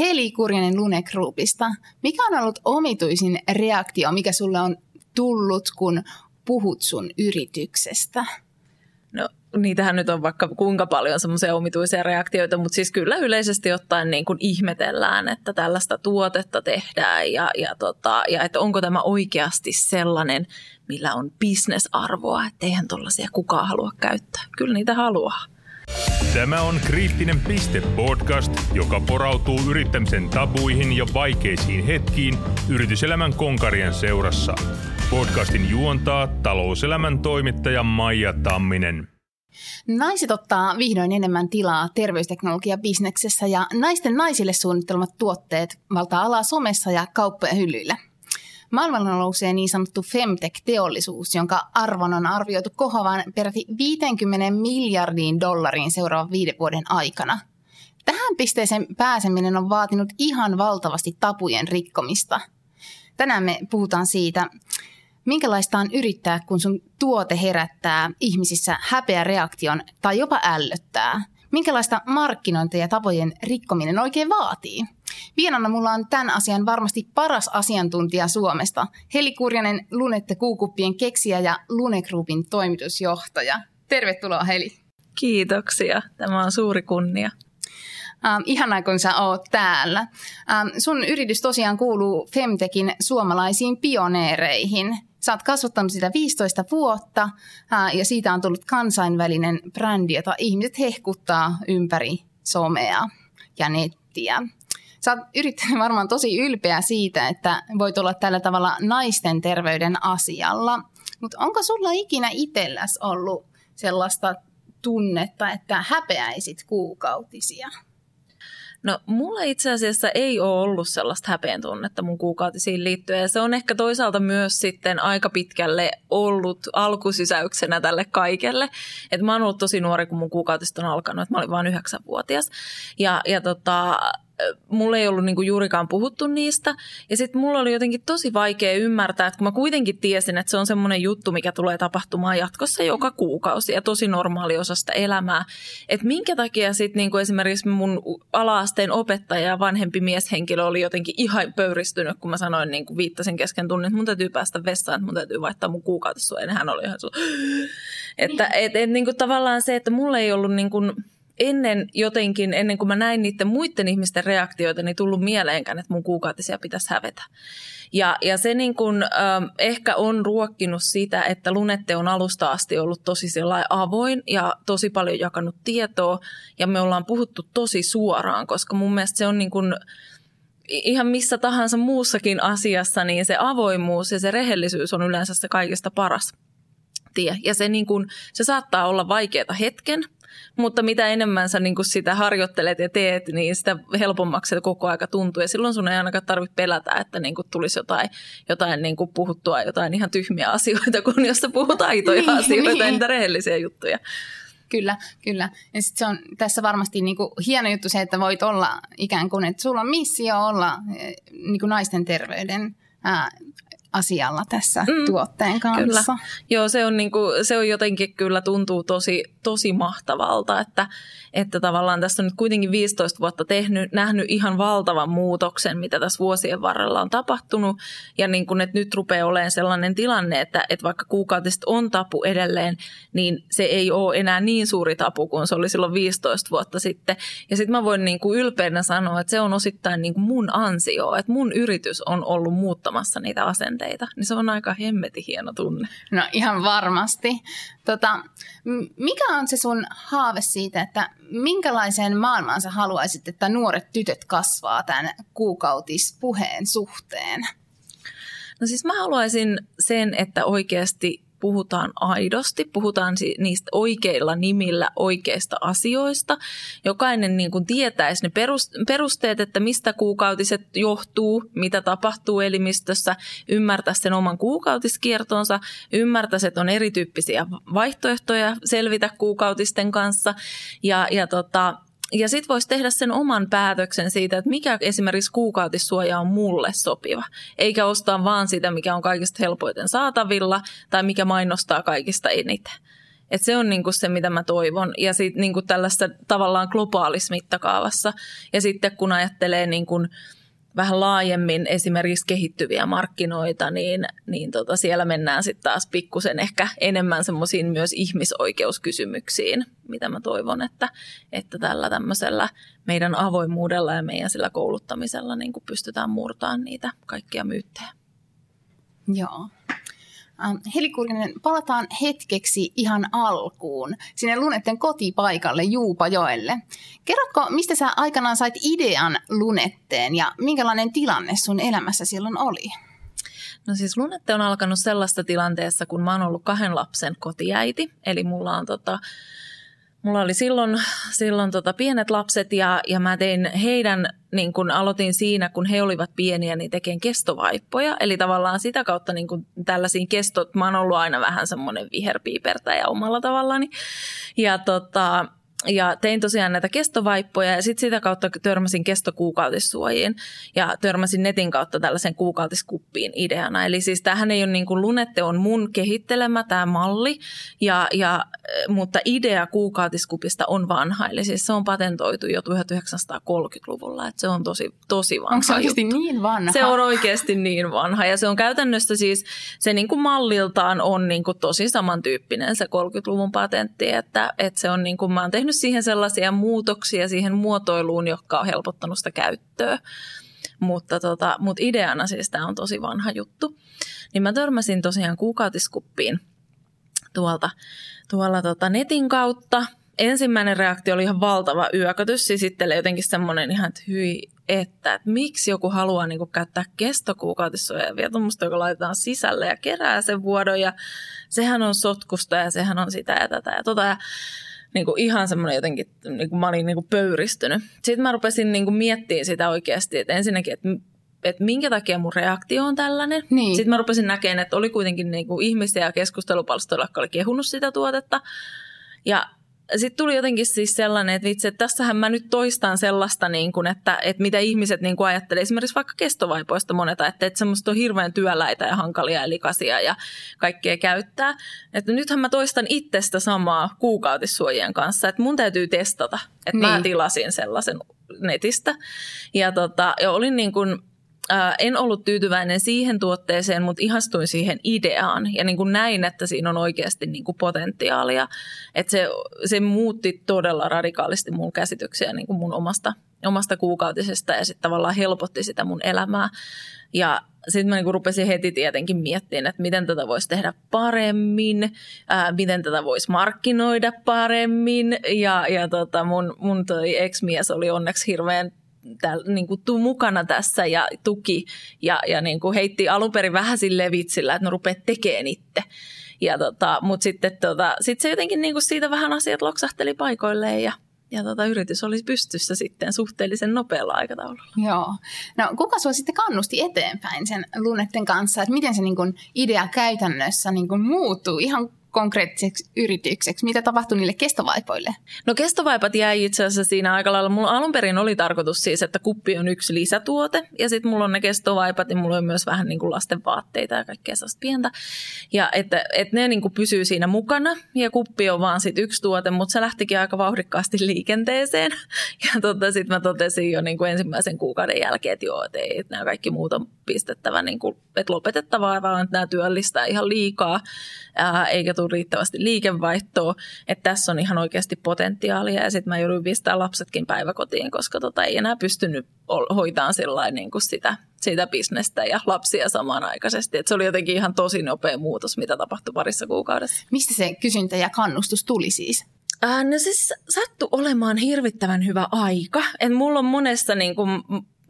Heli Kurjanen Lune Groupista. Mikä on ollut omituisin reaktio, mikä sulle on tullut, kun puhut sun yrityksestä? No niitähän nyt on vaikka kuinka paljon semmoisia omituisia reaktioita, mutta siis kyllä yleisesti ottaen niin kuin ihmetellään, että tällaista tuotetta tehdään ja, ja, tota, ja että onko tämä oikeasti sellainen, millä on bisnesarvoa, että eihän tuollaisia kukaan halua käyttää. Kyllä niitä haluaa. Tämä on Kriittinen piste podcast, joka porautuu yrittämisen tabuihin ja vaikeisiin hetkiin yrityselämän konkarien seurassa. Podcastin juontaa talouselämän toimittaja Maija Tamminen. Naiset ottaa vihdoin enemmän tilaa terveysteknologia-bisneksessä ja naisten naisille suunnittelmat tuotteet valtaa alaa somessa ja kauppojen hyllyillä. Maailmalla nousee niin sanottu femtech-teollisuus, jonka arvon on arvioitu kohoavan peräti 50 miljardiin dollariin seuraavan viiden vuoden aikana. Tähän pisteeseen pääseminen on vaatinut ihan valtavasti tapujen rikkomista. Tänään me puhutaan siitä, minkälaista on yrittää, kun sun tuote herättää ihmisissä häpeä reaktion tai jopa ällöttää. Minkälaista markkinointia ja tapojen rikkominen oikein vaatii? Vienana mulla on tämän asian varmasti paras asiantuntija Suomesta, Heli Kurjanen, Lunette Kuukuppien keksijä ja Lune Groupin toimitusjohtaja. Tervetuloa Heli. Kiitoksia. Tämä on suuri kunnia. Ähm, ihanaa, kun sä oot täällä. Ähm, sun yritys tosiaan kuuluu Femtekin suomalaisiin pioneereihin. Sä oot kasvattanut sitä 15 vuotta äh, ja siitä on tullut kansainvälinen brändi, jota ihmiset hehkuttaa ympäri somea ja nettiä. Sä oot yrittänyt varmaan tosi ylpeä siitä, että voit olla tällä tavalla naisten terveyden asialla. Mutta onko sulla ikinä itselläs ollut sellaista tunnetta, että häpeäisit kuukautisia? No mulla itse asiassa ei ole ollut sellaista häpeän tunnetta mun kuukautisiin liittyen. Ja se on ehkä toisaalta myös sitten aika pitkälle ollut alkusysäyksenä tälle kaikelle. Että mä oon ollut tosi nuori, kun mun kuukautiset on alkanut. Että mä olin vain yhdeksänvuotias. Ja, ja tota, mulla ei ollut niinku juurikaan puhuttu niistä. Ja sitten mulla oli jotenkin tosi vaikea ymmärtää, että kun mä kuitenkin tiesin, että se on semmoinen juttu, mikä tulee tapahtumaan jatkossa joka kuukausi ja tosi normaali osa sitä elämää. Että minkä takia sitten niinku esimerkiksi mun alaasteen opettaja ja vanhempi mieshenkilö oli jotenkin ihan pöyristynyt, kun mä sanoin niin kuin viittasin kesken tunnin, että mun täytyy päästä vessaan, että mun täytyy vaihtaa mun kuukautissuoja. Ja hän oli ihan su... Että et, et, niin kuin tavallaan se, että mulla ei ollut niin kuin, ennen jotenkin, ennen kuin mä näin niiden muiden ihmisten reaktioita, niin tullut mieleenkään, että mun kuukautisia pitäisi hävetä. Ja, ja se niin kun, ähm, ehkä on ruokkinut sitä, että Lunette on alusta asti ollut tosi avoin ja tosi paljon jakanut tietoa ja me ollaan puhuttu tosi suoraan, koska mun mielestä se on niin kun, ihan missä tahansa muussakin asiassa, niin se avoimuus ja se rehellisyys on yleensä se kaikista paras tie. Ja se, niin kun, se saattaa olla vaikeaa hetken, mutta mitä enemmän sä niin sitä harjoittelet ja teet, niin sitä helpommaksi se koko aika tuntuu. Ja silloin sun ei ainakaan tarvitse pelätä, että niin tulisi jotain, jotain niin puhuttua, jotain ihan tyhmiä asioita, kun jos sä puhut aitoja niin, asioita, niin. niitä rehellisiä juttuja. Kyllä, kyllä. Ja sit se on tässä varmasti niinku hieno juttu se, että voit olla ikään kuin, että sulla on missio olla eh, niinku naisten terveyden ää, asialla tässä mm, tuotteen kanssa. Kyllä. Joo, se on, niinku, se on jotenkin kyllä tuntuu tosi, tosi mahtavalta, että, että tavallaan tässä on nyt kuitenkin 15 vuotta tehnyt, nähnyt ihan valtavan muutoksen, mitä tässä vuosien varrella on tapahtunut. Ja niin kuin, että nyt rupeaa olemaan sellainen tilanne, että, että vaikka kuukautiset on tapu edelleen, niin se ei ole enää niin suuri tapu kuin se oli silloin 15 vuotta sitten. Ja sitten mä voin niin kuin ylpeänä sanoa, että se on osittain niin kuin mun ansio, että mun yritys on ollut muuttamassa niitä asenteita. Niin se on aika hemmeti hieno tunne. No ihan varmasti. Tota, mikä on se sun haave siitä, että minkälaiseen maailmaan sä haluaisit, että nuoret tytöt kasvaa tämän kuukautispuheen suhteen? No siis mä haluaisin sen, että oikeasti puhutaan aidosti, puhutaan niistä oikeilla nimillä oikeista asioista. Jokainen niin kuin tietäisi ne perusteet, että mistä kuukautiset johtuu, mitä tapahtuu elimistössä, ymmärtäisi sen oman kuukautiskiertonsa, ymmärtäisi, että on erityyppisiä vaihtoehtoja selvitä kuukautisten kanssa ja, ja tota, ja sitten voisi tehdä sen oman päätöksen siitä, että mikä esimerkiksi kuukautissuoja on mulle sopiva. Eikä ostaa vaan sitä, mikä on kaikista helpoiten saatavilla tai mikä mainostaa kaikista eniten. Et se on niinku se, mitä mä toivon. Ja sitten niinku tällaista tavallaan globaalissa mittakaavassa. Ja sitten kun ajattelee niinku vähän laajemmin esimerkiksi kehittyviä markkinoita, niin, niin tota siellä mennään sitten taas pikkusen ehkä enemmän semmoisiin myös ihmisoikeuskysymyksiin, mitä mä toivon, että, että tällä tämmöisellä meidän avoimuudella ja meidän sillä kouluttamisella niin pystytään murtamaan niitä kaikkia myyttejä. Joo. Ähm, Heli Kurkinen, palataan hetkeksi ihan alkuun, sinne Lunetten kotipaikalle Juupajoelle. Kerrotko, mistä sä aikanaan sait idean Lunetteen ja minkälainen tilanne sun elämässä silloin oli? No siis Lunette on alkanut sellaista tilanteessa, kun mä oon ollut kahden lapsen kotiäiti. Eli mulla on tota, Mulla oli silloin, silloin tota pienet lapset ja, ja mä tein heidän, niin kun aloitin siinä, kun he olivat pieniä, niin tekeen kestovaippoja. Eli tavallaan sitä kautta niin kun tällaisiin kestot, mä oon ollut aina vähän semmoinen viherpiipertäjä omalla tavallani. Ja tota, ja tein tosiaan näitä kestovaippoja ja sitten sitä kautta törmäsin kestokuukautissuojiin ja törmäsin netin kautta tällaisen kuukautiskuppiin ideana. Eli siis tämähän ei ole niin kuin Lunette on mun kehittelemä tämä malli, ja, ja, mutta idea kuukautiskupista on vanha. Eli siis se on patentoitu jo 1930-luvulla, että se on tosi, tosi vanha Onko se oikeasti juttu. niin vanha? Se on oikeasti niin vanha ja se on käytännössä siis, se niin kuin malliltaan on niin kuin tosi samantyyppinen se 30-luvun patentti, että, että se on niin kuin, mä oon tehnyt tehnyt siihen sellaisia muutoksia siihen muotoiluun, jotka on helpottanut sitä käyttöä. Mutta, tota, mutta ideana siis tämä on tosi vanha juttu. Niin mä törmäsin tosiaan kuukautiskuppiin tuolta, tuolla tota netin kautta. Ensimmäinen reaktio oli ihan valtava yökötys, siis sitten jotenkin semmoinen ihan, että hyi, että, että miksi joku haluaa niin kuin, käyttää kestokuukautissuojaa vielä tuommoista, joka laitetaan sisälle ja kerää sen vuodon ja sehän on sotkusta ja sehän on sitä ja tätä ja tota. Ja niin kuin ihan semmoinen jotenkin, niin kuin mä olin niin kuin pöyristynyt. Sitten mä rupesin niin kuin miettimään sitä oikeasti, että ensinnäkin, että että minkä takia mun reaktio on tällainen. Niin. Sitten mä rupesin näkemään, että oli kuitenkin niin kuin ihmisiä ja keskustelupalstoilla, jotka oli kehunut sitä tuotetta. Ja sitten tuli jotenkin siis sellainen, että vitsi, että tässähän mä nyt toistan sellaista, niin kuin, että, että mitä ihmiset niin kuin ajattelee. Esimerkiksi vaikka kestovaipoista moneta, että, että semmoista on hirveän työläitä ja hankalia ja likaisia ja kaikkea käyttää. Että nythän mä toistan itsestä samaa kuukautissuojien kanssa, että mun täytyy testata. Että niin. mä tilasin sellaisen netistä. Ja, tota, ja olin niin kuin, ää, en ollut tyytyväinen siihen tuotteeseen, mutta ihastuin siihen ideaan ja niin kuin näin, että siinä on oikeasti niin kuin potentiaalia. Että se, se muutti todella radikaalisti mun käsityksiä niin kuin mun omasta, omasta kuukautisesta ja sitten tavallaan helpotti sitä mun elämää. Ja sitten mä niinku rupesin heti tietenkin miettimään, että miten tätä voisi tehdä paremmin, ää, miten tätä voisi markkinoida paremmin. Ja, ja tota mun, mun toi ex-mies oli onneksi hirveän täällä, niin kuin, tuu mukana tässä ja tuki ja, ja niin kuin heitti alun perin vähän sille vitsillä, että no rupeat tekemään itse. Ja tota, mutta sitten tota, sit se jotenkin niin kuin siitä vähän asiat loksahteli paikoilleen ja, ja tota, yritys oli pystyssä sitten suhteellisen nopealla aikataululla. Joo. No kuka sinua sitten kannusti eteenpäin sen Lunetten kanssa, että miten se niin kuin idea käytännössä niin kuin muuttuu ihan konkreettiseksi yritykseksi? Mitä tapahtui niille kestovaipoille? No kestovaipat jäi itse asiassa siinä aika lailla. Mulla alun perin oli tarkoitus siis, että kuppi on yksi lisätuote ja sitten mulla on ne kestovaipat ja mulla on myös vähän niin kuin lasten vaatteita ja kaikkea sellaista pientä. Ja että, että ne niin kuin pysyy siinä mukana ja kuppi on vaan sit yksi tuote, mutta se lähtikin aika vauhdikkaasti liikenteeseen. Ja tota, sitten mä totesin jo niin kuin ensimmäisen kuukauden jälkeen, että joo, että, ei, että nämä kaikki muut on pistettävä, niin kuin, että lopetettavaa, vaan että nämä työllistää ihan liikaa, ää, eikä tule riittävästi liikevaihtoa, että tässä on ihan oikeasti potentiaalia ja sitten mä jouduin pistää lapsetkin päiväkotiin, koska tota ei enää pystynyt hoitaan sellainen niin kuin sitä, sitä bisnestä ja lapsia samanaikaisesti. Et se oli jotenkin ihan tosi nopea muutos, mitä tapahtui parissa kuukaudessa. Mistä se kysyntä ja kannustus tuli siis? Äh, no siis sattu olemaan hirvittävän hyvä aika. Et mulla on monessa niin kuin,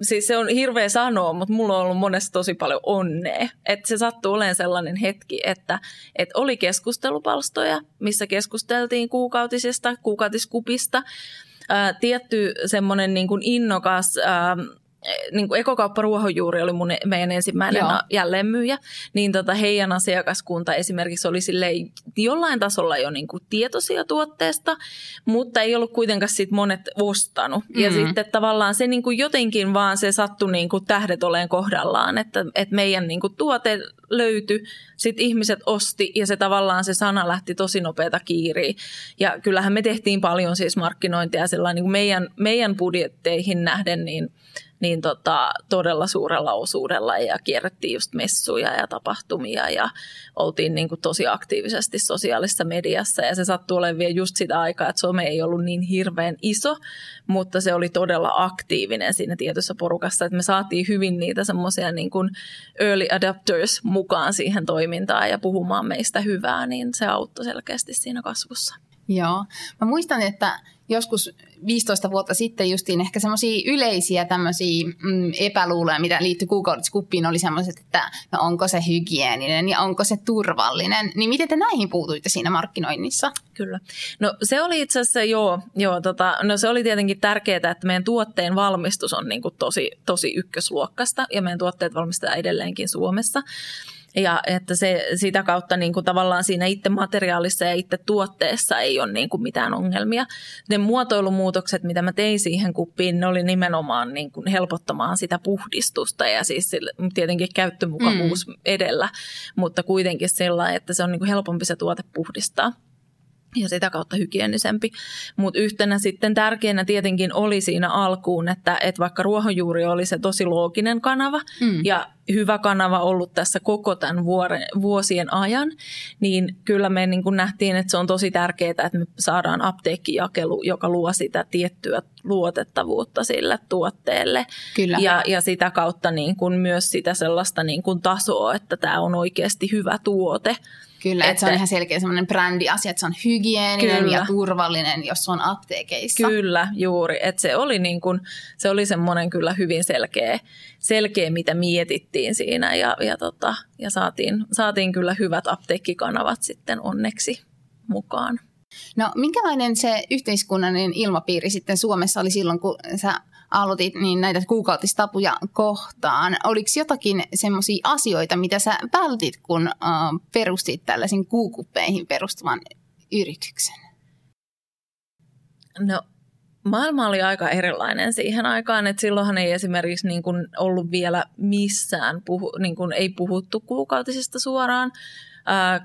siis se on hirveä sanoa, mutta mulla on ollut monesta tosi paljon onnea. Että se sattuu olemaan sellainen hetki, että, että oli keskustelupalstoja, missä keskusteltiin kuukautisesta, kuukautiskupista. Ää, tietty semmoinen niin kuin innokas ää, niin kuin Ekokauppa Ruohonjuuri oli mun, meidän ensimmäinen Joo. jälleenmyyjä, niin tota heidän asiakaskunta esimerkiksi oli silleen jollain tasolla jo niin kuin tietoisia tuotteesta, mutta ei ollut kuitenkaan sit monet ostanut. Mm. Ja sitten tavallaan se niin kuin jotenkin vaan se sattui niin kuin tähdet oleen kohdallaan, että, että meidän niin kuin tuote löytyi, sitten ihmiset osti ja se tavallaan se sana lähti tosi nopeata kiiriin. Ja kyllähän me tehtiin paljon siis markkinointia sellainen niin kuin meidän, meidän budjetteihin nähden, niin niin tota, todella suurella osuudella ja kierrettiin just messuja ja tapahtumia ja oltiin niin kuin tosi aktiivisesti sosiaalisessa mediassa ja se sattui olemaan vielä just sitä aikaa, että some ei ollut niin hirveän iso, mutta se oli todella aktiivinen siinä tietyssä porukassa, että me saatiin hyvin niitä semmoisia niin kuin early adapters mukaan siihen toimintaan ja puhumaan meistä hyvää, niin se auttoi selkeästi siinä kasvussa. Joo. Mä muistan, että joskus 15 vuotta sitten justiin ehkä semmoisia yleisiä tämmöisiä mm, epäluuloja, mitä liittyy kuukautiskuppiin, oli semmoiset, että no onko se hygieninen ja onko se turvallinen. Niin miten te näihin puutuitte siinä markkinoinnissa? Kyllä. No se oli itse asiassa joo, joo tota, no se oli tietenkin tärkeää, että meidän tuotteen valmistus on niin kuin tosi, tosi ykkösluokkasta ja meidän tuotteet valmistetaan edelleenkin Suomessa. Ja että se, sitä kautta niin kuin tavallaan siinä itse materiaalissa ja itse tuotteessa ei ole niin kuin mitään ongelmia. Ne muotoilumuutokset, mitä mä tein siihen kuppiin, ne oli nimenomaan niin kuin helpottamaan sitä puhdistusta ja siis tietenkin käyttömukavuus mm. edellä, mutta kuitenkin sillä että se on niin kuin helpompi se tuote puhdistaa ja sitä kautta hygienisempi. Mutta yhtenä sitten tärkeänä tietenkin oli siinä alkuun, että, että vaikka ruohonjuuri oli se tosi looginen kanava mm. ja hyvä kanava ollut tässä koko tämän vuoren, vuosien ajan, niin kyllä me niin kuin nähtiin, että se on tosi tärkeää, että me saadaan apteekkijakelu, joka luo sitä tiettyä luotettavuutta sille tuotteelle. Kyllä. Ja, ja sitä kautta niin kuin myös sitä sellaista niin kuin tasoa, että tämä on oikeasti hyvä tuote. Kyllä, että, että se on ihan selkeä semmoinen brändiasia, että se on hygieninen kyllä. ja turvallinen, jos on apteekeissa. Kyllä, juuri. Että se oli, niin kuin, se oli semmoinen kyllä hyvin selkeä, selkeä mitä mietittiin siinä ja, ja, tota, ja saatiin, saatiin kyllä hyvät apteekkikanavat sitten onneksi mukaan. No minkälainen se yhteiskunnallinen ilmapiiri sitten Suomessa oli silloin, kun sä aloitit niin näitä kuukautistapuja kohtaan. Oliko jotakin semmoisia asioita, mitä sä vältit, kun perustit tällaisen kuukuppeihin perustuvan yrityksen? No maailma oli aika erilainen siihen aikaan, että silloinhan ei esimerkiksi niin kuin ollut vielä missään, puhu, niin kuin ei puhuttu kuukautisista suoraan,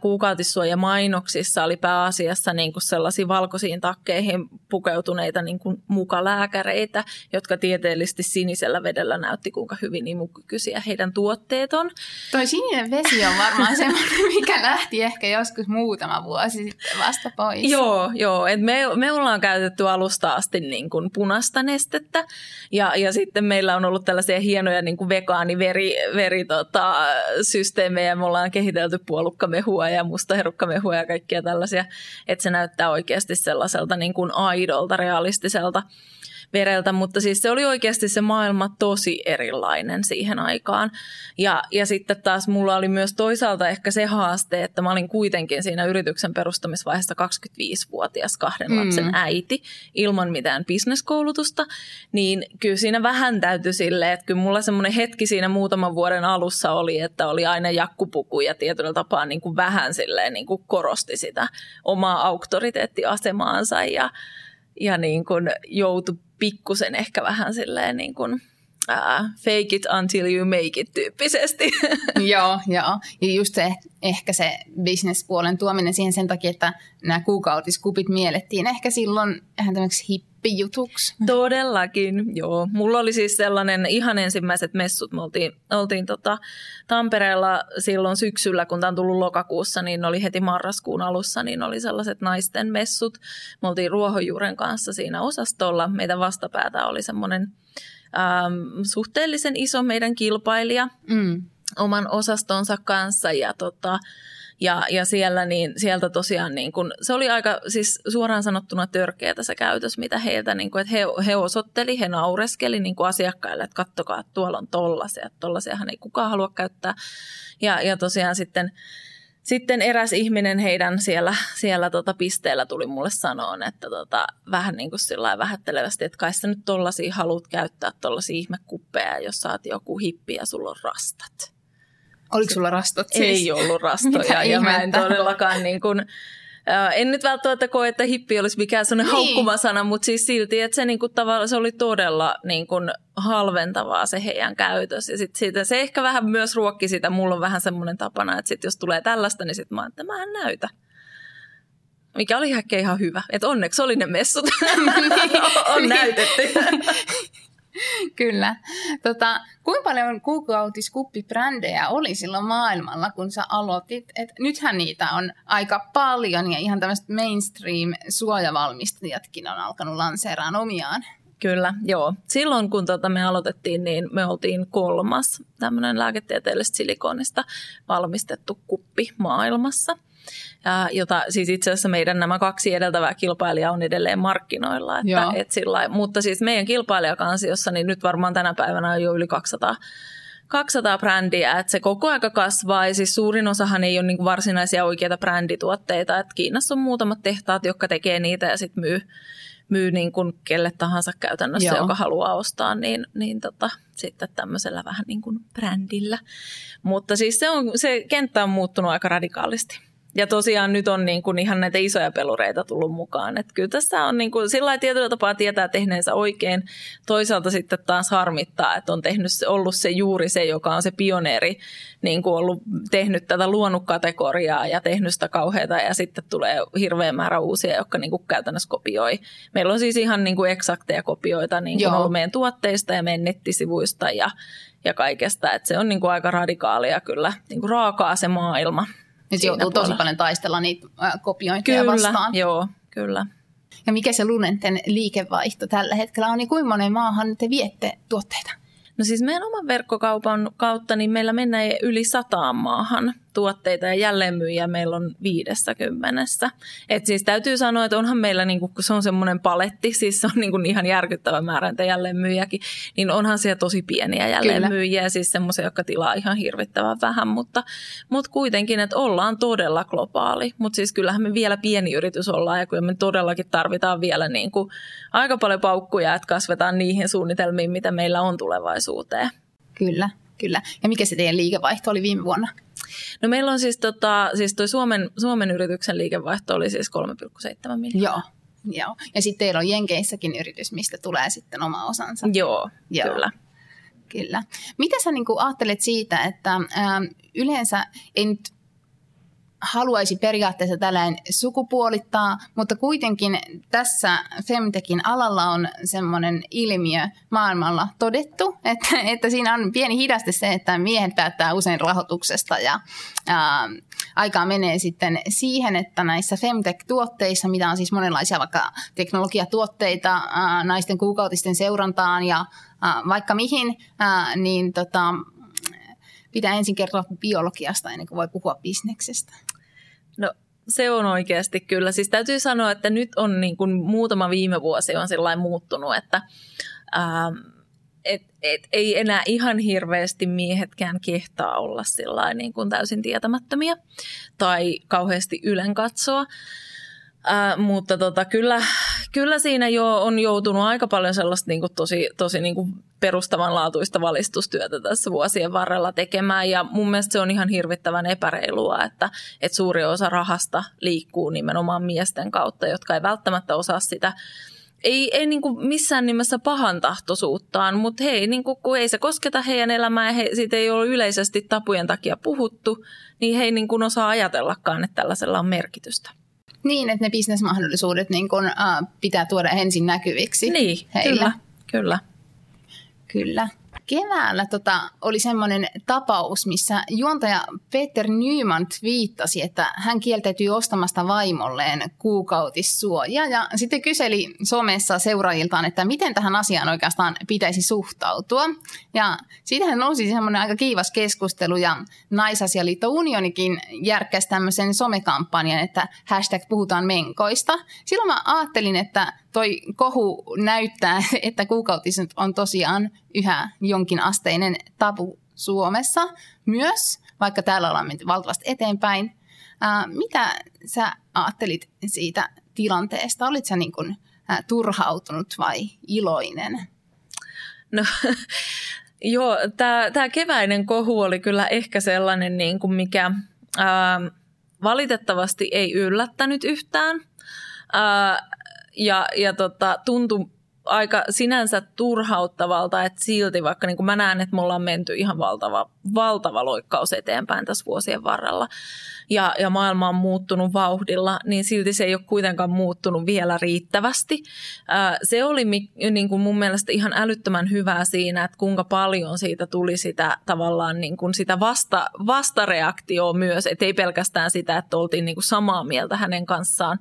kuukautissuojamainoksissa oli pääasiassa niin kuin sellaisiin valkoisiin takkeihin pukeutuneita niin kuin mukalääkäreitä, jotka tieteellisesti sinisellä vedellä näytti, kuinka hyvin imukykyisiä heidän tuotteet on. Toi sininen vesi on varmaan semmoinen, mikä lähti ehkä joskus muutama vuosi sitten vasta pois. Joo, joo. Et me, me ollaan käytetty alusta asti niin kuin punaista nestettä ja, ja sitten meillä on ollut tällaisia hienoja niin kuin vegaaniveri veri, tota, systeemejä. Me ollaan kehitelty puolukka herukkamehua ja mustaherukkamehua ja kaikkia tällaisia, että se näyttää oikeasti sellaiselta niin kuin aidolta, realistiselta vereltä, mutta siis se oli oikeasti se maailma tosi erilainen siihen aikaan. Ja, ja sitten taas mulla oli myös toisaalta ehkä se haaste, että mä olin kuitenkin siinä yrityksen perustamisvaiheessa 25-vuotias kahden mm. lapsen äiti ilman mitään bisneskoulutusta, niin kyllä siinä vähän täytyi silleen, että kyllä mulla semmoinen hetki siinä muutaman vuoden alussa oli, että oli aina jakkupuku ja tietyllä tapaa niin kuin vähän silleen niin kuin korosti sitä omaa auktoriteettiasemaansa ja ja niin kuin joutui pikkusen ehkä vähän silleen niin kuin, uh, fake it until you make it tyyppisesti. joo, joo. Ja just se, ehkä se bisnespuolen tuominen siihen sen takia, että nämä kuukautiskupit miellettiin ehkä silloin ihan tämmöiseksi hippijutuksi. Todellakin, joo. Mulla oli siis sellainen ihan ensimmäiset messut. Me oltiin, oltiin tota Tampereella silloin syksyllä, kun tämä on tullut lokakuussa, niin oli heti marraskuun alussa, niin oli sellaiset naisten messut. Me oltiin Ruohonjuuren kanssa siinä osastolla. Meidän vastapäätä oli semmoinen ähm, suhteellisen iso meidän kilpailija mm. oman osastonsa kanssa ja tota, ja, ja siellä niin, sieltä tosiaan, niin kun, se oli aika siis suoraan sanottuna törkeätä se käytös, mitä heiltä, niin kun, että he, he osoitteli, he naureskeli niin asiakkaille, että kattokaa, että tuolla on tollasia, että tollasiahan ei kukaan halua käyttää. Ja, ja tosiaan sitten sitten eräs ihminen heidän siellä, siellä tota pisteellä tuli mulle sanoon, että tota, vähän niin kuin sillä vähättelevästi, että kai sä nyt tollasia haluat käyttää tollasia ihmekuppeja, jos oot joku hippi ja sulla on rastat. Oliko sulla rastot siis? Ei ollut rastoja ja mä en todellakaan niin kuin, en nyt välttämättä koe, että hippi olisi mikään sellainen niin. haukkumasana, mutta siis silti, että se, niin kuin, tavallaan, se oli todella niin kuin, halventavaa se heidän käytös. Ja sit siitä, se ehkä vähän myös ruokki sitä. Mulla on vähän semmoinen tapana, että sit jos tulee tällaista, niin sitten mä että mä en näytä. Mikä oli ehkä ihan hyvä. Että onneksi oli ne messut. on näytetty. Kyllä. Tota, kuinka paljon kuukautiskuppibrändejä oli silloin maailmalla, kun sä aloitit? Et nythän niitä on aika paljon ja ihan tämmöiset mainstream-suojavalmistajatkin on alkanut lanseeraan omiaan. Kyllä, joo. Silloin kun tota me aloitettiin, niin me oltiin kolmas tämmöinen lääketieteellisestä silikonista valmistettu kuppi maailmassa – jota siis itse asiassa meidän nämä kaksi edeltävää kilpailijaa on edelleen markkinoilla. Että, et sillä, mutta siis meidän kilpailijakansiossa, niin nyt varmaan tänä päivänä on jo yli 200 200 brändiä, että se koko aika kasvaa ja siis suurin osahan ei ole niin varsinaisia oikeita brändituotteita, että Kiinassa on muutamat tehtaat, jotka tekee niitä ja sitten myy, myy niin kuin kelle tahansa käytännössä, Joo. joka haluaa ostaa, niin, niin tota, sitten tämmöisellä vähän niin kuin brändillä. Mutta siis se, on, se kenttä on muuttunut aika radikaalisti. Ja tosiaan nyt on niin kuin ihan näitä isoja pelureita tullut mukaan. Että kyllä tässä on niin kuin, sillä tietyllä tapaa tietää tehneensä oikein. Toisaalta sitten taas harmittaa, että on tehnyt, ollut se juuri se, joka on se pioneeri, niin kuin ollut tehnyt tätä luonut kategoriaa ja tehnyt sitä kauheata ja sitten tulee hirveä määrä uusia, jotka niin kuin käytännössä kopioi. Meillä on siis ihan niin kuin eksakteja kopioita niin kuin ollut meidän tuotteista ja meidän nettisivuista ja, ja kaikesta. Että se on niin kuin aika radikaalia kyllä, niin kuin raakaa se maailma. Nyt joutuu puolella. tosi paljon taistella niitä kopiointeja kyllä, vastaan. joo, kyllä. Ja mikä se Lunenten liikevaihto tällä hetkellä on, niin kuinka monen maahan te viette tuotteita? No siis meidän oman verkkokaupan kautta niin meillä mennään yli sataan maahan tuotteita ja jälleenmyyjiä meillä on viidessä kymmenessä. Et siis täytyy sanoa, että onhan meillä, niin kun se on semmoinen paletti, siis se on niin ihan järkyttävä määrä niitä jälleenmyyjiäkin, niin onhan siellä tosi pieniä jälleenmyyjiä, Kyllä. siis semmoisia, jotka tilaa ihan hirvittävän vähän, mutta, mutta kuitenkin, että ollaan todella globaali. Mutta siis kyllähän me vielä pieni yritys ollaan ja kyllä me todellakin tarvitaan vielä niin kuin aika paljon paukkuja, että kasvetaan niihin suunnitelmiin, mitä meillä on tulevaisuuteen. Kyllä, kyllä. Ja mikä se teidän liikevaihto oli viime vuonna? No meillä on siis, tota, siis toi Suomen, Suomen yrityksen liikevaihto oli siis 3,7 miljoonaa. Joo. Joo. Ja sitten teillä on Jenkeissäkin yritys, mistä tulee sitten oma osansa. Joo, Joo. kyllä. Kyllä. Mitä sä niin ajattelet siitä, että ää, yleensä ei nyt haluaisi periaatteessa tällainen sukupuolittaa, mutta kuitenkin tässä Femtekin alalla on semmoinen ilmiö maailmalla todettu, että, että siinä on pieni hidaste se, että miehet päättää usein rahoituksesta ja ää, aikaa menee sitten siihen, että näissä Femtech-tuotteissa, mitä on siis monenlaisia vaikka teknologiatuotteita ää, naisten kuukautisten seurantaan ja ää, vaikka mihin, ää, niin tota, pitää ensin kertoa biologiasta ennen kuin voi puhua bisneksestä. Se on oikeasti kyllä. Siis täytyy sanoa, että nyt on niin kuin muutama viime vuosi on sellainen muuttunut, että ää, et, et, ei enää ihan hirveästi miehetkään kehtaa olla niin kuin täysin tietämättömiä tai kauheasti ylen katsoa. Äh, mutta tota, kyllä, kyllä siinä jo on joutunut aika paljon sellaista niin kuin tosi, tosi niin kuin perustavanlaatuista valistustyötä tässä vuosien varrella tekemään. Ja mun mielestä se on ihan hirvittävän epäreilua, että, että suuri osa rahasta liikkuu nimenomaan miesten kautta, jotka ei välttämättä osaa sitä ei, ei niin kuin missään nimessä pahan tahtoisuuttaan, mutta hei, niin kuin, kun ei se kosketa heidän elämää he, siitä ei ole yleisesti tapujen takia puhuttu, niin he ei niin kuin osaa ajatellakaan, että tällaisella on merkitystä. Niin, että ne bisnesmahdollisuudet niin kun, uh, pitää tuoda ensin näkyviksi Niin, heillä. kyllä, kyllä. Kyllä keväällä tota, oli semmoinen tapaus, missä juontaja Peter Nyman viittasi, että hän kieltäytyi ostamasta vaimolleen kuukautissuojaa ja sitten kyseli somessa seuraajiltaan, että miten tähän asiaan oikeastaan pitäisi suhtautua. Ja siitähän nousi semmoinen aika kiivas keskustelu ja Naisasialiitto Unionikin järkkäsi tämmöisen somekampanjan, että hashtag puhutaan menkoista. Silloin mä ajattelin, että toi kohu näyttää, että kuukautiset on tosiaan yhä jonkin asteinen tabu Suomessa myös, vaikka täällä ollaan menty valtavasti eteenpäin. Ää, mitä sä ajattelit siitä tilanteesta? Olit sä niin kuin, ää, turhautunut vai iloinen? No, joo, tämä keväinen kohu oli kyllä ehkä sellainen, niin kuin mikä ää, valitettavasti ei yllättänyt yhtään. Ää, ja ja tota, tuntui aika sinänsä turhauttavalta, että silti vaikka niin kuin mä näen, että me ollaan menty ihan valtava, valtava loikkaus eteenpäin tässä vuosien varrella ja, ja maailma on muuttunut vauhdilla, niin silti se ei ole kuitenkaan muuttunut vielä riittävästi. Se oli niin kuin mun mielestä ihan älyttömän hyvää siinä, että kuinka paljon siitä tuli sitä tavallaan niin kuin sitä vasta, vastareaktioa myös, että ei pelkästään sitä, että oltiin niin kuin samaa mieltä hänen kanssaan,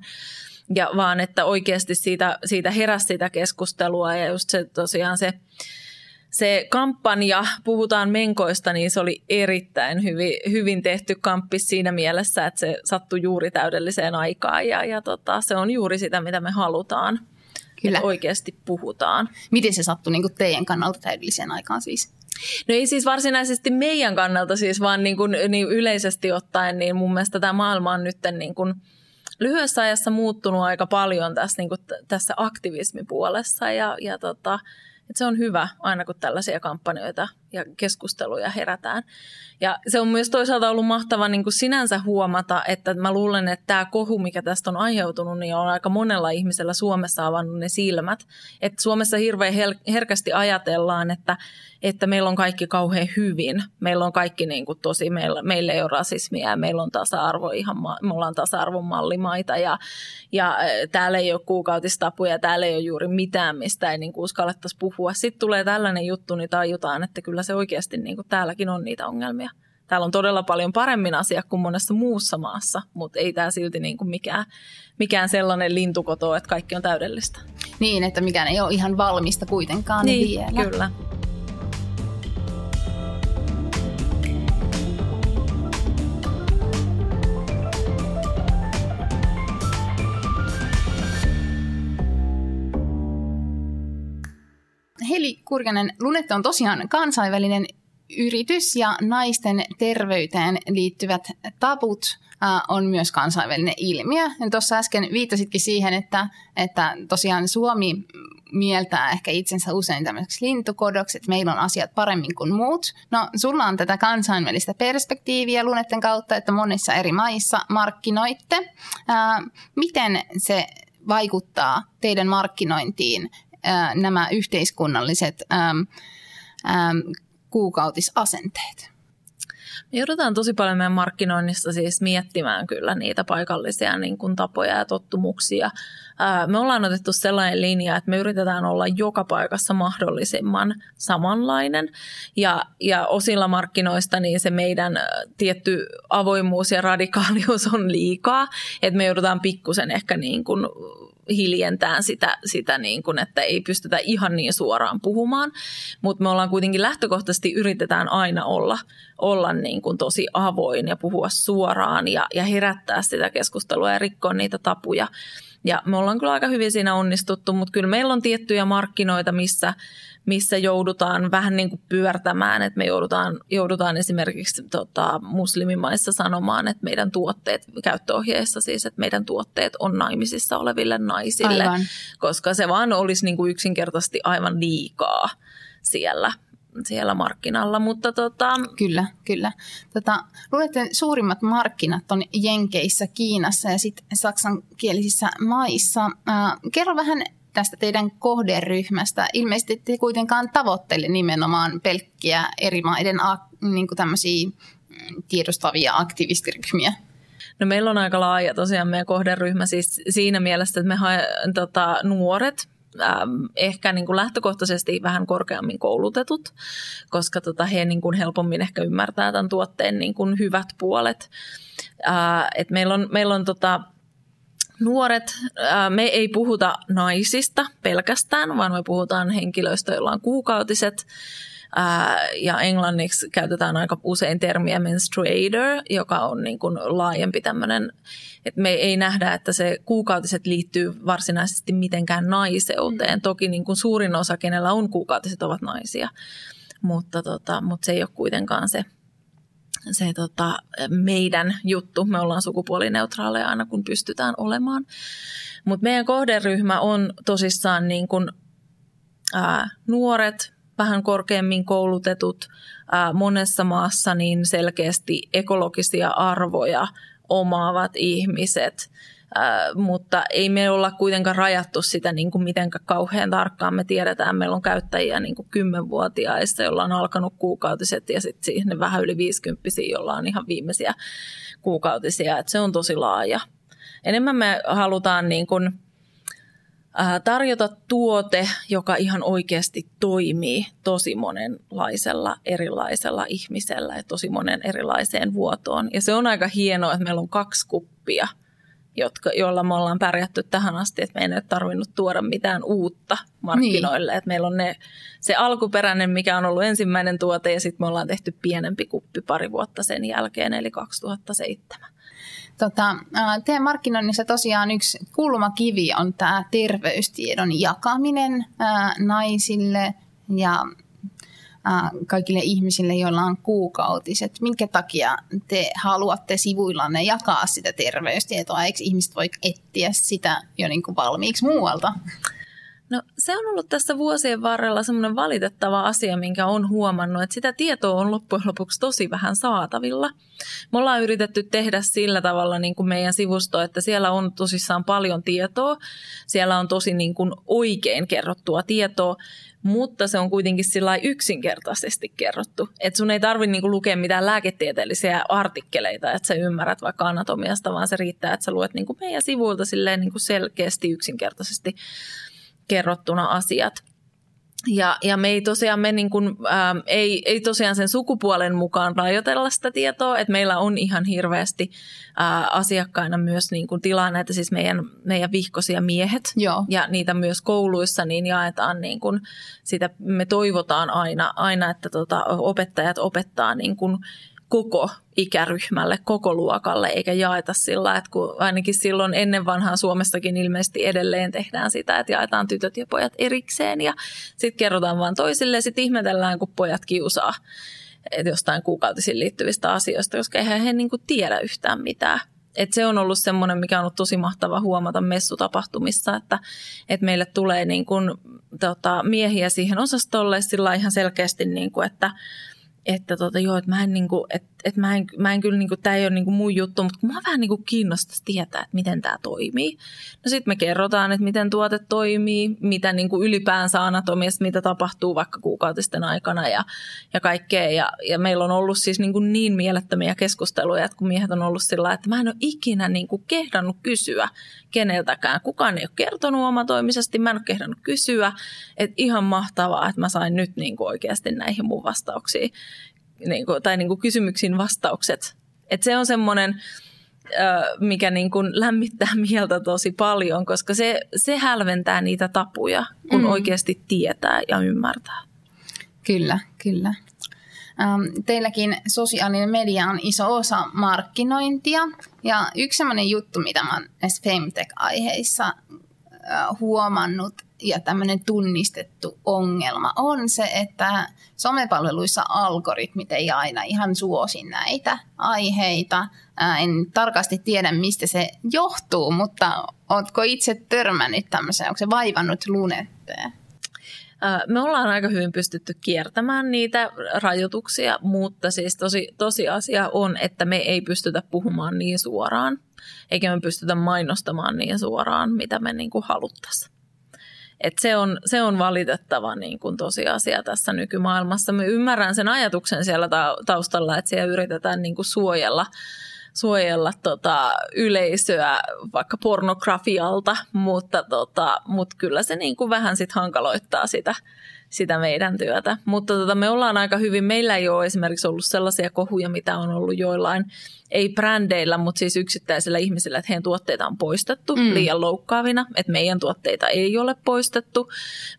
ja vaan että oikeasti siitä, siitä heräsi sitä keskustelua ja just se tosiaan se, se kampanja, puhutaan menkoista, niin se oli erittäin hyvin, hyvin tehty kamppi siinä mielessä, että se sattui juuri täydelliseen aikaan ja, ja tota, se on juuri sitä, mitä me halutaan. Kyllä. Että oikeasti puhutaan. Miten se sattui niin teidän kannalta täydelliseen aikaan siis? No ei siis varsinaisesti meidän kannalta siis, vaan niin kuin, niin yleisesti ottaen, niin mun mielestä tämä maailma on nyt niin kuin – lyhyessä ajassa muuttunut aika paljon tässä, niin kuin tässä aktivismipuolessa ja, ja tota, että se on hyvä aina kun tällaisia kampanjoita ja keskusteluja herätään. Ja se on myös toisaalta ollut mahtava niin kuin sinänsä huomata, että mä luulen, että tämä kohu, mikä tästä on aiheutunut, niin on aika monella ihmisellä Suomessa avannut ne silmät. Että Suomessa hirveän herkästi ajatellaan, että, että meillä on kaikki kauhean hyvin. Meillä on kaikki niin kuin tosi, meillä, meillä ei ole rasismia ja meillä on tasa-arvo ihan, me ollaan tasa-arvon mallimaita ja, ja täällä ei ole kuukautistapuja, täällä ei ole juuri mitään, mistä ei niin kuin uskallettaisi puhua. Sitten tulee tällainen juttu, niin tajutaan, että kyllä se oikeasti niin kuin täälläkin on niitä ongelmia. Täällä on todella paljon paremmin asia kuin monessa muussa maassa, mutta ei tämä silti niin kuin mikään, mikään sellainen lintukoto, että kaikki on täydellistä. Niin, että mikään ei ole ihan valmista kuitenkaan niin, vielä. kyllä. Heli Kurjanen, Lunette on tosiaan kansainvälinen yritys ja naisten terveyteen liittyvät tabut on myös kansainvälinen ilmiö. Tuossa äsken viittasitkin siihen, että, että tosiaan Suomi mieltää ehkä itsensä usein tämmöiseksi lintukodoksi, että meillä on asiat paremmin kuin muut. No, sulla on tätä kansainvälistä perspektiiviä lunetten kautta, että monissa eri maissa markkinoitte. Ää, miten se vaikuttaa teidän markkinointiin nämä yhteiskunnalliset kuukautisasenteet? Me joudutaan tosi paljon meidän markkinoinnissa siis miettimään kyllä niitä paikallisia niin kuin tapoja ja tottumuksia. Me ollaan otettu sellainen linja, että me yritetään olla joka paikassa mahdollisimman samanlainen. Ja, ja osilla markkinoista niin se meidän tietty avoimuus ja radikaalius on liikaa. Että me joudutaan pikkusen ehkä niin kuin hiljentään sitä, sitä niin kuin, että ei pystytä ihan niin suoraan puhumaan, mutta me ollaan kuitenkin lähtökohtaisesti yritetään aina olla, olla niin kuin tosi avoin ja puhua suoraan ja, ja herättää sitä keskustelua ja rikkoa niitä tapuja. Ja me ollaan kyllä aika hyvin siinä onnistuttu, mutta kyllä meillä on tiettyjä markkinoita, missä, missä joudutaan vähän niin kuin pyörtämään, että me joudutaan, joudutaan esimerkiksi tota, muslimimaissa sanomaan, että meidän tuotteet, käyttöohjeissa siis, että meidän tuotteet on naimisissa oleville naisille, aivan. koska se vaan olisi niin kuin yksinkertaisesti aivan liikaa siellä siellä markkinalla, mutta tota... Kyllä, kyllä. Tota, luulette, suurimmat markkinat on Jenkeissä, Kiinassa ja sitten saksankielisissä maissa. Äh, kerro vähän tästä teidän kohderyhmästä. Ilmeisesti te kuitenkaan tavoittele nimenomaan pelkkiä eri maiden niin kuin mm, tiedostavia aktivistiryhmiä. No meillä on aika laaja tosiaan meidän kohderyhmä siis siinä mielessä, että me hae, tota, nuoret, ähm, ehkä niin kuin lähtökohtaisesti vähän korkeammin koulutetut, koska tota, he niin kuin helpommin ehkä ymmärtää tämän tuotteen niin kuin hyvät puolet. Äh, et meillä on, meillä on tota, nuoret, me ei puhuta naisista pelkästään, vaan me puhutaan henkilöistä, joilla on kuukautiset. Ja englanniksi käytetään aika usein termiä menstruator, joka on niin kuin laajempi tämmöinen, että me ei nähdä, että se kuukautiset liittyy varsinaisesti mitenkään naiseuteen. Toki niin kuin suurin osa, kenellä on kuukautiset, ovat naisia, mutta, tota, mutta se ei ole kuitenkaan se se tota, meidän juttu. Me ollaan sukupuolineutraaleja aina, kun pystytään olemaan. Mutta meidän kohderyhmä on tosissaan niin kun, ää, nuoret, vähän korkeammin koulutetut, ää, monessa maassa niin selkeästi ekologisia arvoja omaavat ihmiset – Mutta ei me olla kuitenkaan rajattu sitä niin kuin mitenkään kauhean tarkkaan. Me tiedetään, meillä on käyttäjiä niin kuin 10-vuotiaista, joilla on alkanut kuukautiset ja sitten siihen vähän yli 50 joilla on ihan viimeisiä kuukautisia. Et se on tosi laaja. Enemmän me halutaan niin kuin, tarjota tuote, joka ihan oikeasti toimii tosi monenlaisella erilaisella ihmisellä ja tosi monen erilaiseen vuotoon. Ja se on aika hienoa, että meillä on kaksi kuppia – jotka, joilla me ollaan pärjätty tähän asti, että me ei ole tarvinnut tuoda mitään uutta markkinoille. Niin. Että meillä on ne, se alkuperäinen, mikä on ollut ensimmäinen tuote ja sitten me ollaan tehty pienempi kuppi pari vuotta sen jälkeen, eli 2007. Tota, teidän markkinoinnissa tosiaan yksi kulmakivi on tämä terveystiedon jakaminen ää, naisille ja kaikille ihmisille, joilla on kuukautiset. Minkä takia te haluatte sivuillanne jakaa sitä terveystietoa? Eikö ihmiset voi etsiä sitä jo niin kuin valmiiksi muualta? No se on ollut tässä vuosien varrella semmoinen valitettava asia, minkä on huomannut, että sitä tietoa on loppujen lopuksi tosi vähän saatavilla. Me ollaan yritetty tehdä sillä tavalla niin kuin meidän sivusto, että siellä on tosissaan paljon tietoa, siellä on tosi niin kuin oikein kerrottua tietoa, mutta se on kuitenkin sillä yksinkertaisesti kerrottu. Että sun ei tarvitse niinku lukea mitään lääketieteellisiä artikkeleita, että sä ymmärrät vaikka anatomiasta, vaan se riittää, että sä luet niinku meidän sivuilta silleen niinku selkeästi yksinkertaisesti kerrottuna asiat. Ja, ja me ei tosiaan me niin kuin, ähm, ei, ei tosiaan sen sukupuolen mukaan rajoitella sitä tietoa, että meillä on ihan hirveästi äh, asiakkaina myös niin kuin tilaa näitä siis meidän, meidän vihkosia miehet Joo. ja niitä myös kouluissa niin jaetaan niin kuin sitä, me toivotaan aina, aina että tota, opettajat opettaa niin kuin koko ikäryhmälle, koko luokalle, eikä jaeta sillä, että kun ainakin silloin ennen vanhaa Suomessakin ilmeisesti edelleen tehdään sitä, että jaetaan tytöt ja pojat erikseen ja sitten kerrotaan vaan toisille ja sitten ihmetellään, kun pojat kiusaa jostain kuukautisiin liittyvistä asioista, koska eihän he niin tiedä yhtään mitään. Et se on ollut semmoinen, mikä on ollut tosi mahtava huomata messutapahtumissa, että, että meille tulee niin kuin, tota, miehiä siihen osastolle sillä ihan selkeästi, niin kuin, että että tota, joo, että mä en, niinku, et, et mä en, mä en kyllä, niinku, tämä ei ole niinku mun juttu, mutta mä vähän niinku kiinnostaisi tietää, että miten tämä toimii. No sitten me kerrotaan, että miten tuote toimii, mitä niinku ylipäänsä anatomiasta, mitä tapahtuu vaikka kuukautisten aikana ja, ja kaikkea. Ja, ja meillä on ollut siis niinku niin mielettömiä keskusteluja, että kun miehet on ollut sillä että mä en ole ikinä niinku kehdannut kysyä keneltäkään. Kukaan ei ole kertonut omatoimisesti, mä en ole kehdannut kysyä. Että ihan mahtavaa, että mä sain nyt niinku oikeasti näihin mun vastauksiin niin kuin, tai niin kuin kysymyksiin vastaukset. Et se on semmoinen, mikä niin kuin lämmittää mieltä tosi paljon, koska se, se hälventää niitä tapuja, kun mm. oikeasti tietää ja ymmärtää. Kyllä, kyllä. Teilläkin sosiaalinen media on iso osa markkinointia. Ja yksi sellainen juttu, mitä mä oon näissä Femtech-aiheissa huomannut ja tämmöinen tunnistettu ongelma on se, että somepalveluissa algoritmit ei aina ihan suosi näitä aiheita. En tarkasti tiedä, mistä se johtuu, mutta oletko itse törmännyt tämmöiseen? Onko se vaivannut lunetteen? Me ollaan aika hyvin pystytty kiertämään niitä rajoituksia, mutta siis tosi, tosiasia on, että me ei pystytä puhumaan niin suoraan, eikä me pystytä mainostamaan niin suoraan, mitä me niin haluttaisiin. Et se, on, se on valitettava niin kuin tosiasia tässä nykymaailmassa. Me ymmärrän sen ajatuksen siellä taustalla, että siellä yritetään niin kuin suojella, suojella tota yleisöä vaikka pornografialta, mutta, tota, mutta kyllä se niin kuin vähän sit hankaloittaa sitä, sitä meidän työtä. Mutta tota, me ollaan aika hyvin, meillä ei ole esimerkiksi ollut sellaisia kohuja, mitä on ollut joillain, ei brändeillä, mutta siis yksittäisillä ihmisillä, että heidän tuotteita on poistettu mm. liian loukkaavina, että meidän tuotteita ei ole poistettu.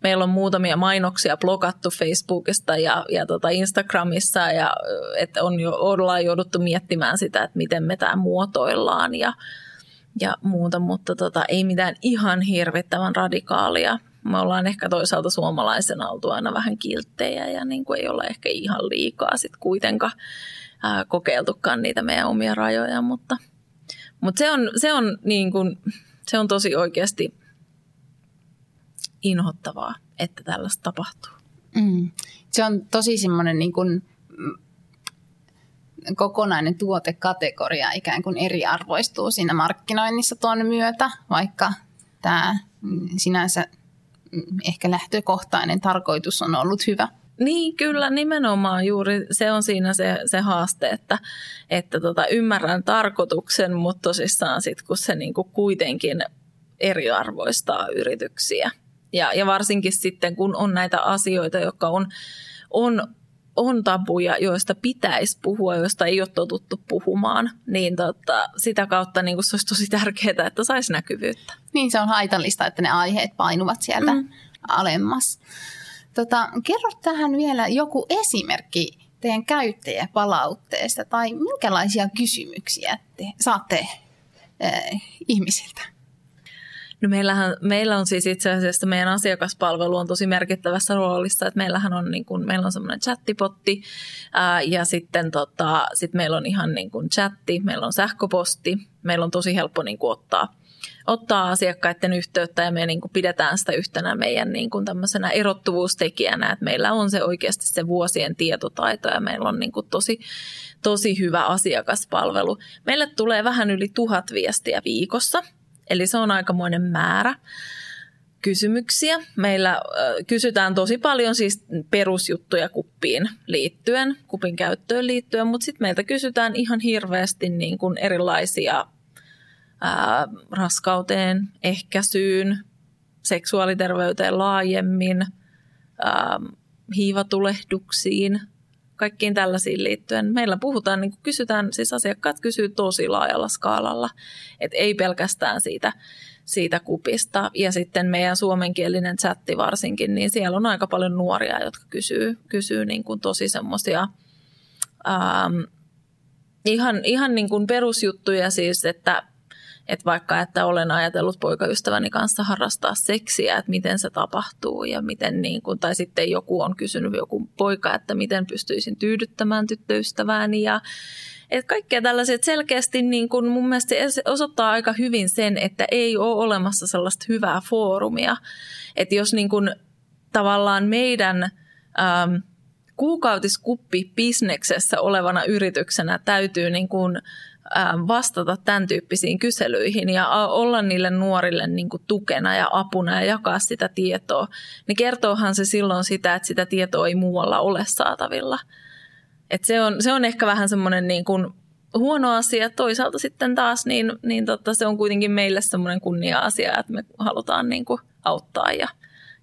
Meillä on muutamia mainoksia blokattu Facebookista ja, ja tota Instagramissa, ja että on jo, ollaan jouduttu miettimään sitä, että miten me tämä muotoillaan ja, ja muuta, mutta tota, ei mitään ihan hirvittävän radikaalia Me ollaan ehkä toisaalta suomalaisena oltu aina vähän kilttejä ja niin kuin ei olla ehkä ihan liikaa sitten kuitenkaan ää, kokeiltukaan niitä meidän omia rajoja, mutta, mutta se, on, se, on niin kuin, se on tosi oikeasti inhottavaa, että tällaista tapahtuu. Mm. Se on tosi semmoinen niin kuin kokonainen tuotekategoria ikään kuin eriarvoistuu siinä markkinoinnissa tuon myötä, vaikka tämä sinänsä ehkä lähtökohtainen tarkoitus on ollut hyvä. Niin, kyllä nimenomaan juuri se on siinä se, se haaste, että, että tota, ymmärrän tarkoituksen, mutta tosissaan sitten kun se niinku kuitenkin eriarvoistaa yrityksiä. Ja, ja varsinkin sitten, kun on näitä asioita, jotka on, on on tabuja, joista pitäisi puhua, joista ei ole totuttu puhumaan, niin tota, sitä kautta niin se olisi tosi tärkeää, että saisi näkyvyyttä. Niin se on haitallista, että ne aiheet painuvat sieltä mm. alemmas. Tota, kerro tähän vielä joku esimerkki teidän käyttäjäpalautteesta tai minkälaisia kysymyksiä te saatte äh, ihmisiltä? No meillähän, meillä on siis itse asiassa meidän asiakaspalvelu on tosi merkittävässä roolissa, että meillähän on, niin kuin, meillä on semmoinen chattipotti ää, ja sitten tota, sit meillä on ihan niin kuin chatti, meillä on sähköposti, meillä on tosi helppo niin kuin ottaa, ottaa asiakkaiden yhteyttä ja me niin kuin pidetään sitä yhtenä meidän niin kuin tämmöisenä erottuvuustekijänä, että meillä on se oikeasti se vuosien tietotaito ja meillä on niin kuin tosi, tosi hyvä asiakaspalvelu. Meille tulee vähän yli tuhat viestiä viikossa – Eli se on aikamoinen määrä kysymyksiä. Meillä kysytään tosi paljon siis perusjuttuja kuppiin liittyen, kupin käyttöön liittyen, mutta sitten meiltä kysytään ihan hirveästi niin kuin erilaisia ää, raskauteen, ehkäisyyn, seksuaaliterveyteen laajemmin, ää, hiivatulehduksiin, kaikkiin tällaisiin liittyen. Meillä puhutaan, niin kysytään, siis asiakkaat kysyy tosi laajalla skaalalla, että ei pelkästään siitä, siitä kupista. Ja sitten meidän suomenkielinen chatti varsinkin, niin siellä on aika paljon nuoria, jotka kysyy, kysyy niin kuin tosi semmoisia ähm, ihan, ihan niin kuin perusjuttuja siis, että että vaikka, että olen ajatellut poikaystäväni kanssa harrastaa seksiä, että miten se tapahtuu ja miten niin kuin, tai sitten joku on kysynyt joku poika, että miten pystyisin tyydyttämään tyttöystävääni ja että kaikkea tällaiset selkeästi niin kuin mun mielestä se osoittaa aika hyvin sen, että ei ole olemassa sellaista hyvää foorumia. Että jos niin kuin tavallaan meidän ähm, kuukautiskuppi bisneksessä olevana yrityksenä täytyy niin kuin vastata tämän tyyppisiin kyselyihin ja olla niille nuorille niin kuin tukena ja apuna ja jakaa sitä tietoa, niin kertoohan se silloin sitä, että sitä tietoa ei muualla ole saatavilla. Et se, on, se on ehkä vähän semmoinen niin kuin huono asia. Toisaalta sitten taas niin, niin totta, se on kuitenkin meille semmoinen kunnia-asia, että me halutaan niin kuin auttaa ja,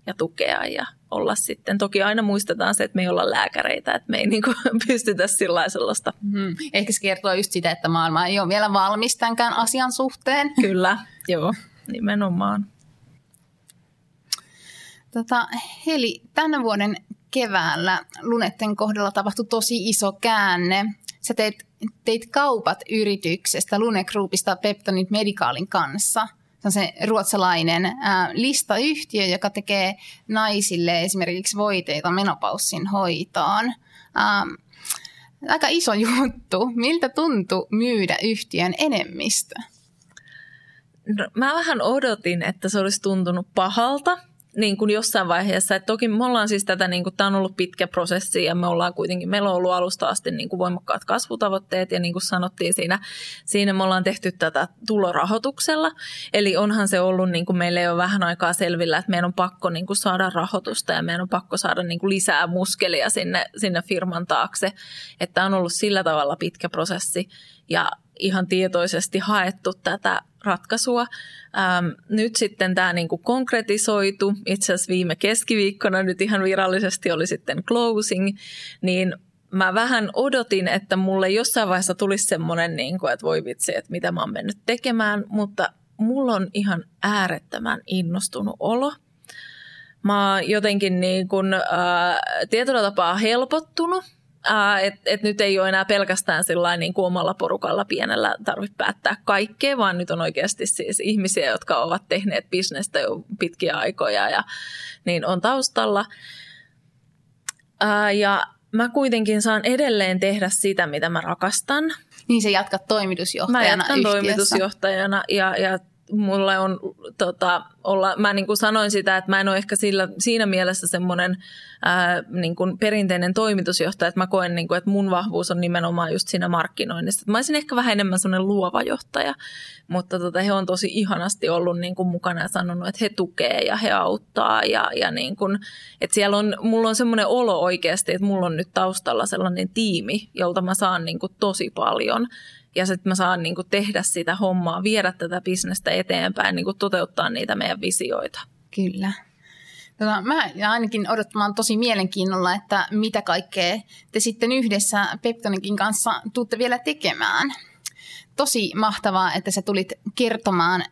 ja tukea ja olla sitten. Toki aina muistetaan se, että me ei olla lääkäreitä, että me ei niin kuin pystytä sillä sellaista. Hmm. Ehkä se kertoo just sitä, että maailma ei ole vielä valmis tämänkään asian suhteen. Kyllä, joo, nimenomaan. Tota, Heli, tänä vuoden keväällä Lunetten kohdalla tapahtui tosi iso käänne. Sä teit, teit kaupat yrityksestä Lune Groupista Peptonit Medicalin kanssa – se ruotsalainen ää, listayhtiö, joka tekee naisille esimerkiksi voiteita menopaussin hoitoon. Ää, aika iso juttu. Miltä tuntui myydä yhtiön enemmistö? No, mä vähän odotin, että se olisi tuntunut pahalta, niin kuin jossain vaiheessa. Et toki me ollaan siis tätä, niin kuin, tämä on ollut pitkä prosessi ja me ollaan kuitenkin, meillä on ollut alusta asti niin kuin voimakkaat kasvutavoitteet ja niin kuin sanottiin siinä, siinä me ollaan tehty tätä tulorahoituksella. Eli onhan se ollut, niin kuin meille jo vähän aikaa selvillä, että meidän on pakko niin kuin saada rahoitusta ja meidän on pakko saada niin kuin lisää muskelia sinne, sinne firman taakse. Että on ollut sillä tavalla pitkä prosessi ja ihan tietoisesti haettu tätä ratkaisua. Ähm, nyt sitten tämä niinku konkretisoitu, itse asiassa viime keskiviikkona nyt ihan virallisesti oli sitten closing, niin mä vähän odotin, että mulle jossain vaiheessa tulisi semmoinen, niin kuin, että voi vitsi, että mitä mä oon mennyt tekemään, mutta mulla on ihan äärettömän innostunut olo. Mä oon jotenkin niin kuin, äh, tietyllä tapaa helpottunut että et nyt ei ole enää pelkästään niin kuin omalla porukalla pienellä tarvitse päättää kaikkea, vaan nyt on oikeasti siis ihmisiä, jotka ovat tehneet bisnestä jo pitkiä aikoja ja niin on taustalla. Ää, ja mä kuitenkin saan edelleen tehdä sitä, mitä mä rakastan. Niin se jatkat toimitusjohtajana Mä jatkan yhtiössä. toimitusjohtajana ja, ja mulle on, tota, olla, mä niin kuin sanoin sitä, että mä en ole ehkä sillä, siinä mielessä semmoinen ää, niin kuin perinteinen toimitusjohtaja, että mä koen, niin kuin, että mun vahvuus on nimenomaan just siinä markkinoinnissa. Mä olisin ehkä vähän enemmän semmoinen luova johtaja, mutta tota, he on tosi ihanasti ollut niin kuin mukana ja sanonut, että he tukee ja he auttaa ja, ja niin kuin, että siellä on, mulla on semmoinen olo oikeasti, että mulla on nyt taustalla sellainen tiimi, jolta mä saan niin kuin tosi paljon ja sitten mä saan niin kuin tehdä sitä hommaa, viedä tätä bisnestä eteenpäin, niin kuin toteuttaa niitä meidän visioita. Kyllä. Tota, mä ainakin odottamaan tosi mielenkiinnolla, että mitä kaikkea te sitten yhdessä Peptonikin kanssa tuutte vielä tekemään. Tosi mahtavaa, että sä tulit kertomaan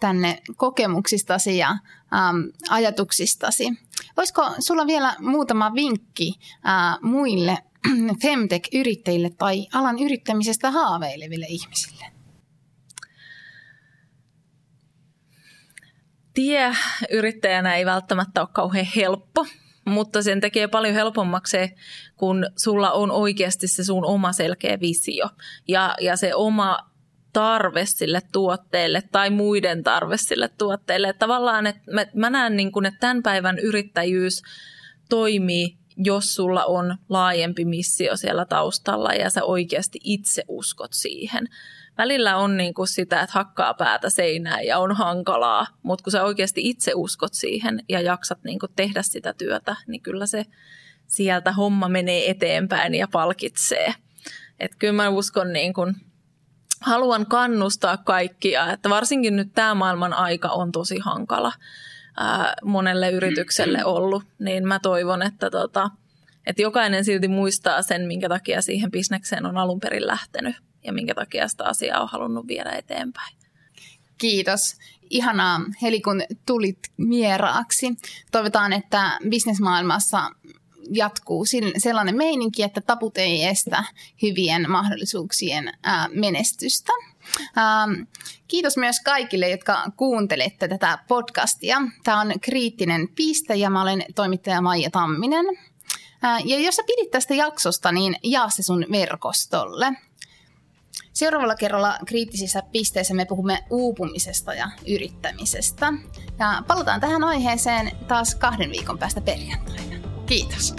tänne kokemuksistasi ja äm, ajatuksistasi. Olisiko sulla vielä muutama vinkki ää, muille Femtech-yrittäjille tai alan yrittämisestä haaveileville ihmisille? Tie yrittäjänä ei välttämättä ole kauhean helppo, mutta sen tekee paljon helpommaksi se, kun sulla on oikeasti se sun oma selkeä visio ja, ja se oma tarve sille tuotteelle tai muiden tarve sille tuotteelle. Tavallaan, että mä, mä näen, niin kuin, että tämän päivän yrittäjyys toimii jos sulla on laajempi missio siellä taustalla ja sä oikeasti itse uskot siihen. Välillä on niin kuin sitä, että hakkaa päätä seinään ja on hankalaa, mutta kun sä oikeasti itse uskot siihen ja jaksat niin kuin tehdä sitä työtä, niin kyllä se sieltä homma menee eteenpäin ja palkitsee. Et kyllä mä uskon, niin kuin, haluan kannustaa kaikkia, että varsinkin nyt tämä maailman aika on tosi hankala ää, monelle yritykselle ollut, niin mä toivon, että, tota, että jokainen silti muistaa sen, minkä takia siihen bisnekseen on alun perin lähtenyt ja minkä takia sitä asiaa on halunnut viedä eteenpäin. Kiitos. Ihanaa, Heli, kun tulit vieraaksi. Toivotaan, että bisnesmaailmassa jatkuu sellainen meininki, että taput ei estä hyvien mahdollisuuksien menestystä. Ähm, kiitos myös kaikille, jotka kuuntelette tätä podcastia. Tämä on Kriittinen piste ja mä olen toimittaja Maija Tamminen. Äh, ja jos sä pidit tästä jaksosta, niin jaa se sun verkostolle. Seuraavalla kerralla kriittisissä pisteissä me puhumme uupumisesta ja yrittämisestä. Ja palataan tähän aiheeseen taas kahden viikon päästä perjantaina. Kiitos.